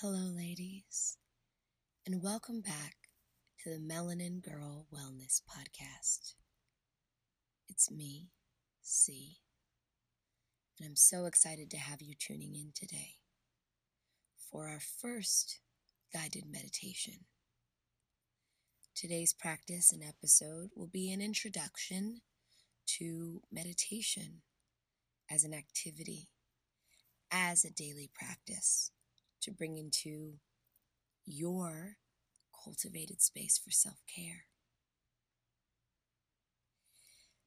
Hello, ladies, and welcome back to the Melanin Girl Wellness Podcast. It's me, C, and I'm so excited to have you tuning in today for our first guided meditation. Today's practice and episode will be an introduction to meditation as an activity, as a daily practice to bring into your cultivated space for self care.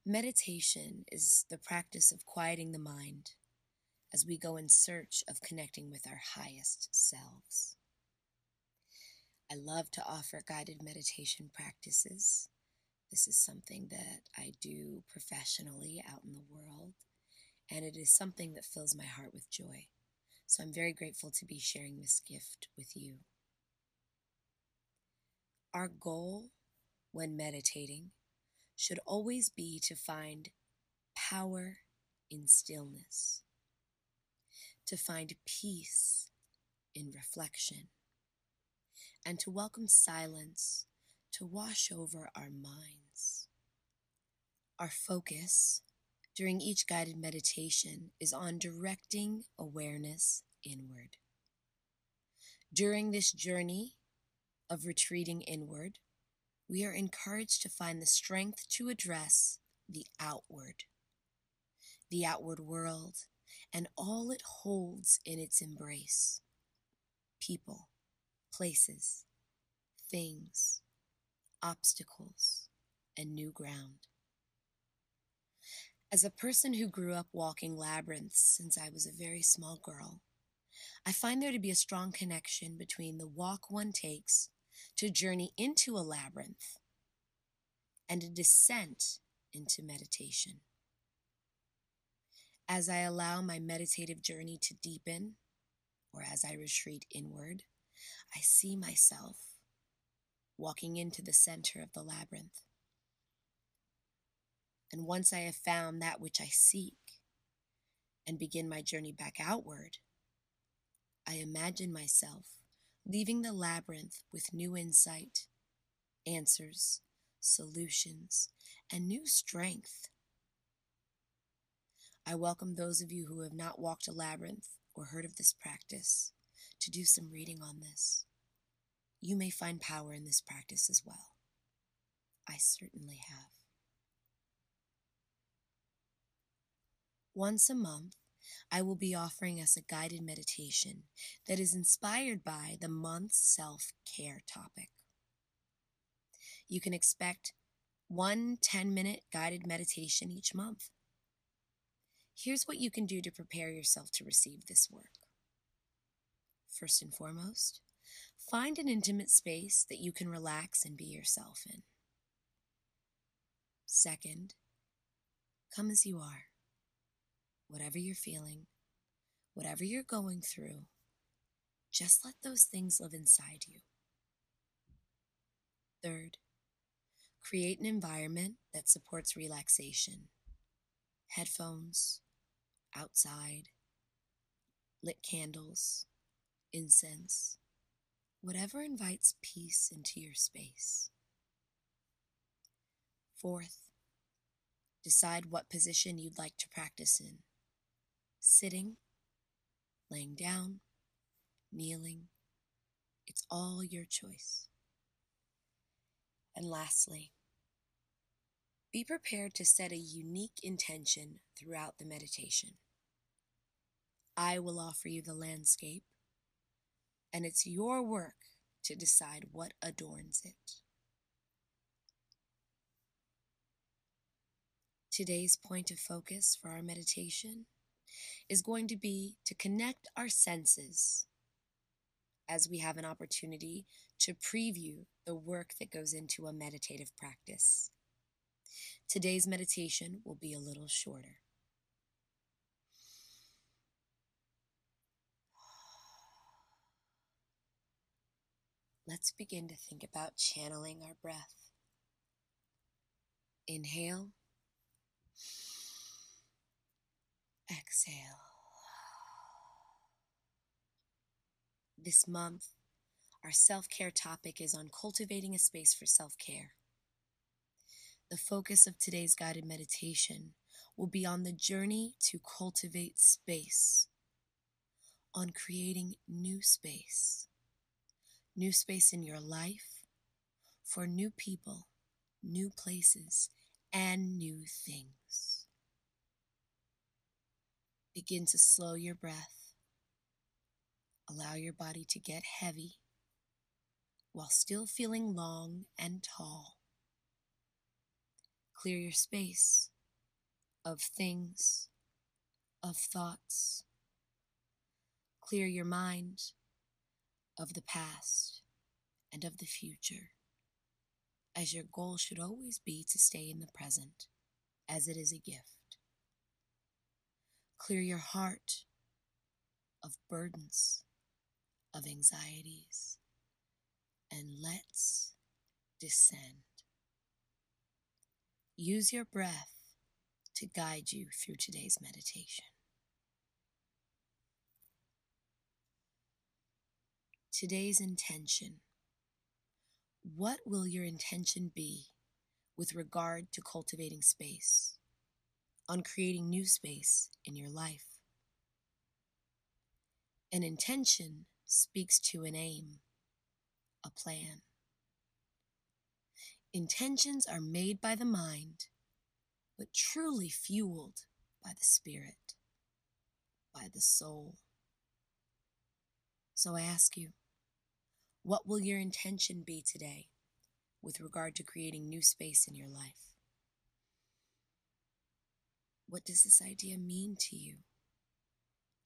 Meditation is the practice of quieting the mind as we go in search of connecting with our highest selves. I love to offer guided meditation practices. This is something that I do professionally out in the world, and it is something that fills my heart with joy. So I'm very grateful to be sharing this gift with you. Our goal when meditating should always be to find power in stillness, to find peace in reflection, and to welcome silence to wash over our minds. Our focus during each guided meditation is on directing awareness inward. During this journey of retreating inward, we are encouraged to find the strength to address the outward, the outward world, and all it holds in its embrace people, places, things, obstacles, and new ground. As a person who grew up walking labyrinths since I was a very small girl, I find there to be a strong connection between the walk one takes to journey into a labyrinth and a descent into meditation. As I allow my meditative journey to deepen, or as I retreat inward, I see myself walking into the center of the labyrinth. And once I have found that which I seek and begin my journey back outward, I imagine myself leaving the labyrinth with new insight, answers, solutions, and new strength. I welcome those of you who have not walked a labyrinth or heard of this practice to do some reading on this. You may find power in this practice as well. I certainly have. Once a month, I will be offering us a guided meditation that is inspired by the month's self care topic. You can expect one 10 minute guided meditation each month. Here's what you can do to prepare yourself to receive this work. First and foremost, find an intimate space that you can relax and be yourself in. Second, come as you are whatever you're feeling, whatever you're going through, just let those things live inside you. Third, create an environment that supports relaxation. Headphones, outside, lit candles, incense, whatever invites peace into your space. Fourth, decide what position you'd like to practice in sitting, laying down, kneeling. It's all your choice. And lastly, be prepared to set a unique intention throughout the meditation. I will offer you the landscape, and it's your work to decide what adorns it. Today's point of focus for our meditation is going to be to connect our senses as we have an opportunity to preview the work that goes into a meditative practice. Today's meditation will be a little shorter. Let's begin to think about channeling our breath. Inhale. Exhale. This month, our self care topic is on cultivating a space for self care. The focus of today's guided meditation will be on the journey to cultivate space, on creating new space, new space in your life for new people, new places, and new things. Begin to slow your breath. Allow your body to get heavy while still feeling long and tall. Clear your space of things, of thoughts. Clear your mind of the past and of the future, as your goal should always be to stay in the present, as it is a gift. Clear your heart of burdens, of anxieties, and let's descend. Use your breath to guide you through today's meditation. Today's intention. What will your intention be with regard to cultivating space, on creating new space in your life? An intention speaks to an aim, a plan. Intentions are made by the mind, but truly fueled by the Spirit, by the soul. So I ask you, what will your intention be today with regard to creating new space in your life? What does this idea mean to you?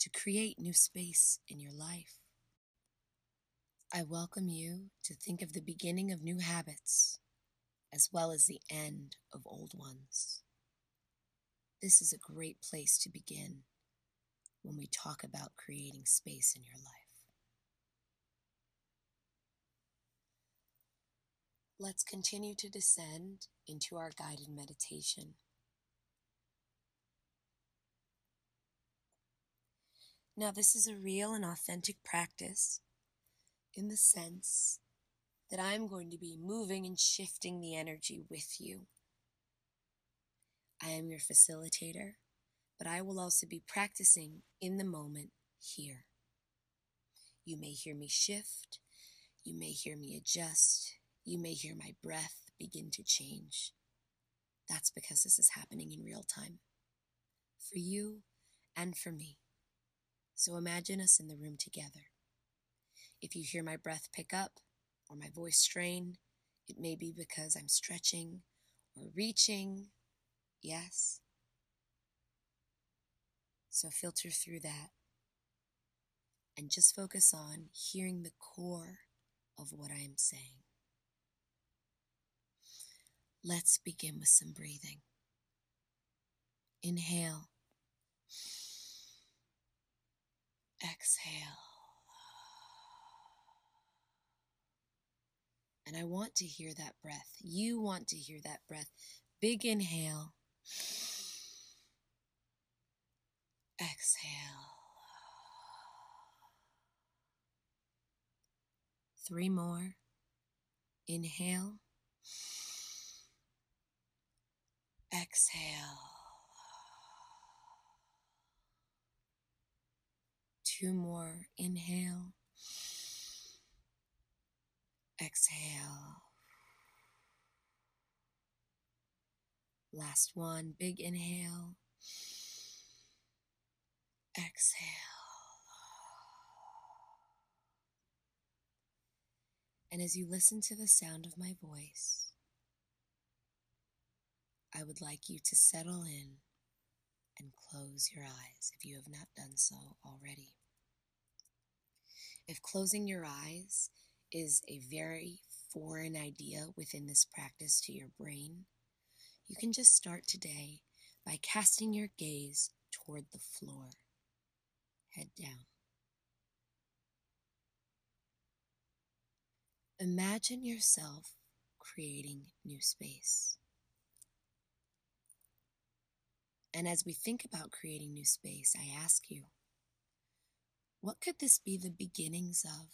To create new space in your life. I welcome you to think of the beginning of new habits as well as the end of old ones. This is a great place to begin when we talk about creating space in your life. Let's continue to descend into our guided meditation. Now, this is a real and authentic practice in the sense that I'm going to be moving and shifting the energy with you. I am your facilitator, but I will also be practicing in the moment here. You may hear me shift, you may hear me adjust, you may hear my breath begin to change. That's because this is happening in real time for you and for me. So imagine us in the room together. If you hear my breath pick up, or my voice strain, it may be because I'm stretching or reaching. Yes. So filter through that and just focus on hearing the core of what I am saying. Let's begin with some breathing. Inhale. Exhale. And I want to hear that breath. You want to hear that breath. Big inhale. Exhale. Three more. Inhale. Exhale. Two more. Inhale. Exhale. Last one, big inhale. Exhale. And as you listen to the sound of my voice, I would like you to settle in and close your eyes if you have not done so already. If closing your eyes is a very foreign idea within this practice to your brain, you can just start today by casting your gaze toward the floor, head down. Imagine yourself creating new space. And as we think about creating new space, I ask you, What could this be the beginnings of?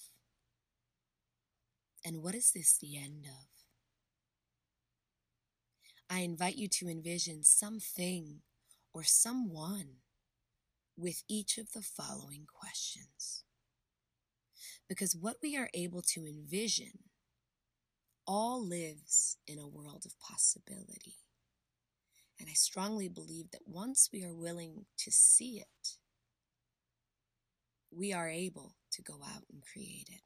And what is this the end of? I invite you to envision something or someone with each of the following questions. Because what we are able to envision all lives in a world of possibility. And I strongly believe that once we are willing to see it, we are able to go out and create it.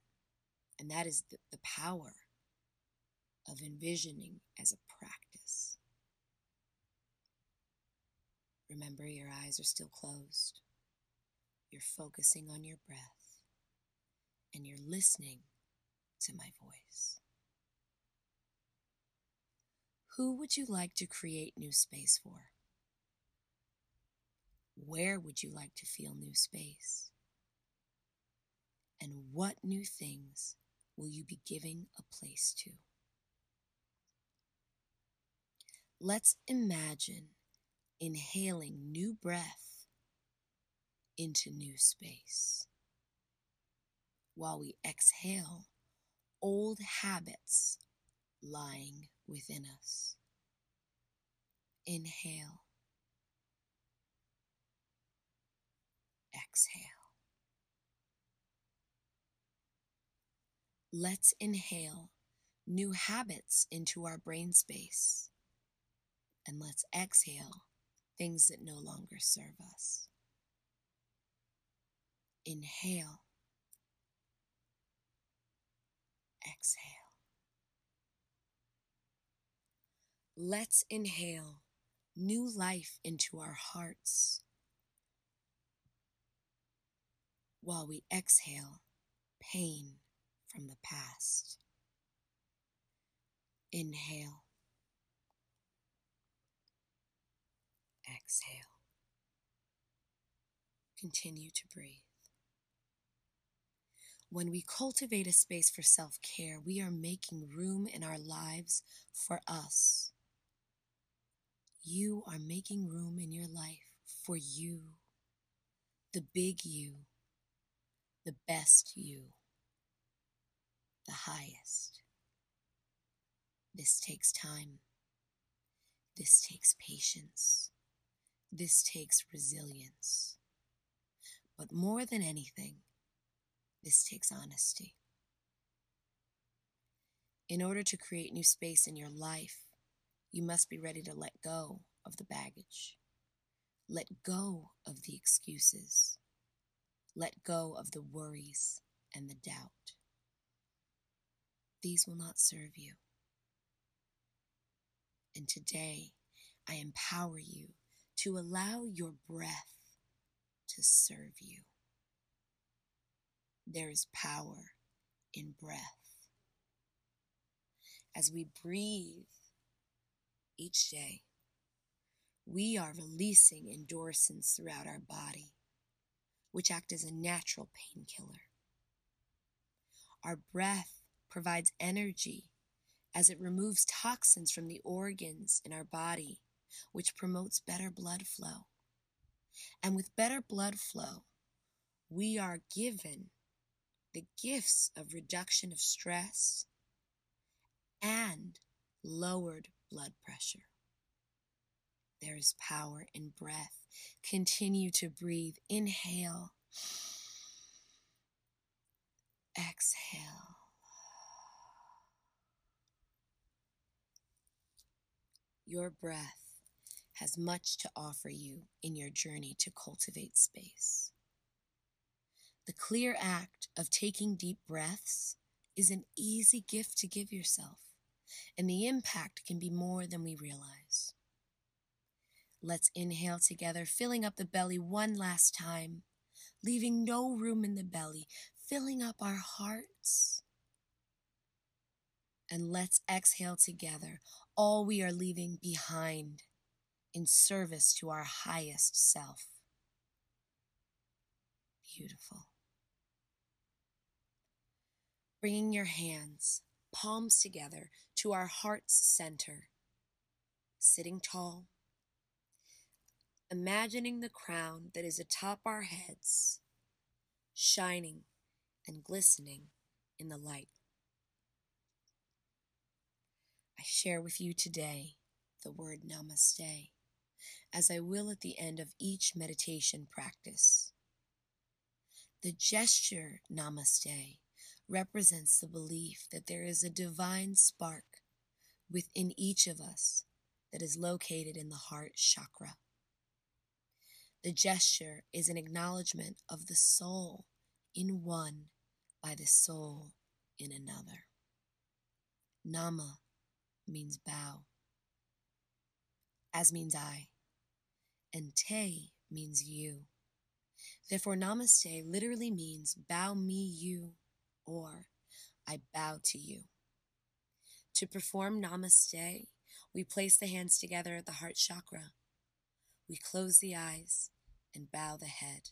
And that is the, the power of envisioning as a practice. Remember, your eyes are still closed. You're focusing on your breath and you're listening to my voice. Who would you like to create new space for? Where would you like to feel new space? And what new things will you be giving a place to? Let's imagine inhaling new breath into new space while we exhale old habits lying within us. Inhale, exhale. Let's inhale new habits into our brain space. And let's exhale things that no longer serve us. Inhale. Exhale. Let's inhale new life into our hearts while we exhale pain from the past. Inhale. Exhale. Continue to breathe. When we cultivate a space for self care, we are making room in our lives for us. You are making room in your life for you, the big you, the best you, the highest. This takes time. This takes patience. This takes resilience. But more than anything, this takes honesty. In order to create new space in your life, you must be ready to let go of the baggage. Let go of the excuses. Let go of the worries and the doubt. These will not serve you. And today, I empower you to allow your breath to serve you. There is power in breath. As we breathe each day, we are releasing endorphins throughout our body, which act as a natural painkiller. Our breath provides energy as it removes toxins from the organs in our body, which promotes better blood flow. And with better blood flow, we are given the gifts of reduction of stress and lowered blood pressure. There is power in breath. Continue to breathe. Inhale. Exhale. Your breath has much to offer you in your journey to cultivate space. The clear act of taking deep breaths is an easy gift to give yourself, and the impact can be more than we realize. Let's inhale together, filling up the belly one last time, leaving no room in the belly, filling up our hearts. And let's exhale together all we are leaving behind in service to our highest self. Beautiful. Bringing your hands, palms together, to our heart's center, sitting tall imagining the crown that is atop our heads, shining and glistening in the light. I share with you today the word namaste, as I will at the end of each meditation practice. The gesture namaste represents the belief that there is a divine spark within each of us that is located in the heart chakra. The gesture is an acknowledgement of the soul in one by the soul in another. Nama means bow, as means I, and te means you. Therefore, namaste literally means bow me you, or I bow to you. To perform namaste, we place the hands together at the heart chakra. We close the eyes and bow the head.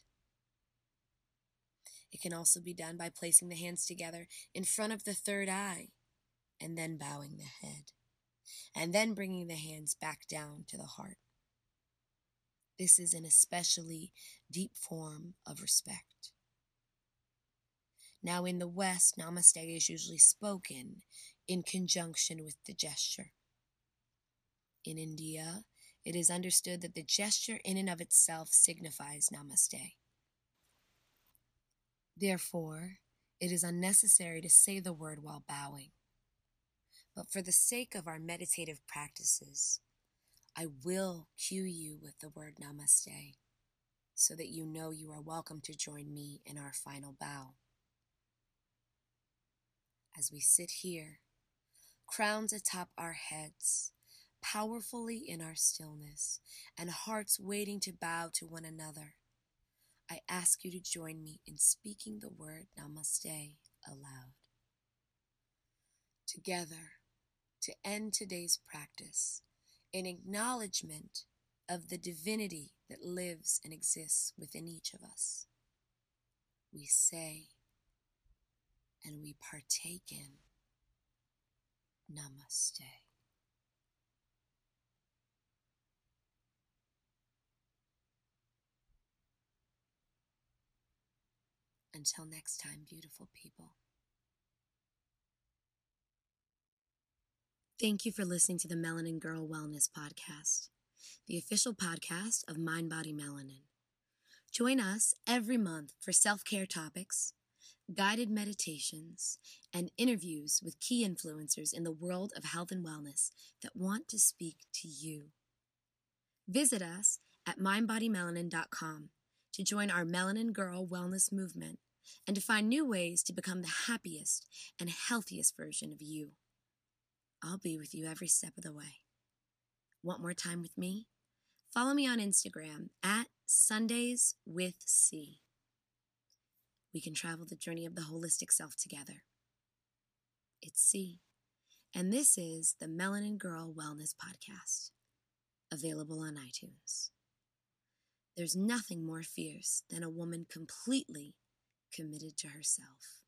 It can also be done by placing the hands together in front of the third eye and then bowing the head, and then bringing the hands back down to the heart. This is an especially deep form of respect. Now, in the West, Namaste is usually spoken in conjunction with the gesture. In India, it is understood that the gesture in and of itself signifies Namaste. Therefore, it is unnecessary to say the word while bowing. But for the sake of our meditative practices, I will cue you with the word namaste so that you know you are welcome to join me in our final bow. As we sit here, crowns atop our heads, powerfully in our stillness, and hearts waiting to bow to one another, I ask you to join me in speaking the word namaste aloud. Together, to end today's practice, in acknowledgement of the divinity that lives and exists within each of us. We say and we partake in Namaste. Until next time, beautiful people. Thank you for listening to the Melanin Girl Wellness Podcast, the official podcast of Mind Body Melanin. Join us every month for self care topics, guided meditations, and interviews with key influencers in the world of health and wellness that want to speak to you. Visit us at mindbodymelanin.com to join our Melanin Girl Wellness movement and to find new ways to become the happiest and healthiest version of you. I'll be with you every step of the way. Want more time with me? Follow me on Instagram at Sundays with C. We can travel the journey of the holistic self together. It's C, and this is the Melanin Girl Wellness Podcast, available on iTunes. There's nothing more fierce than a woman completely committed to herself.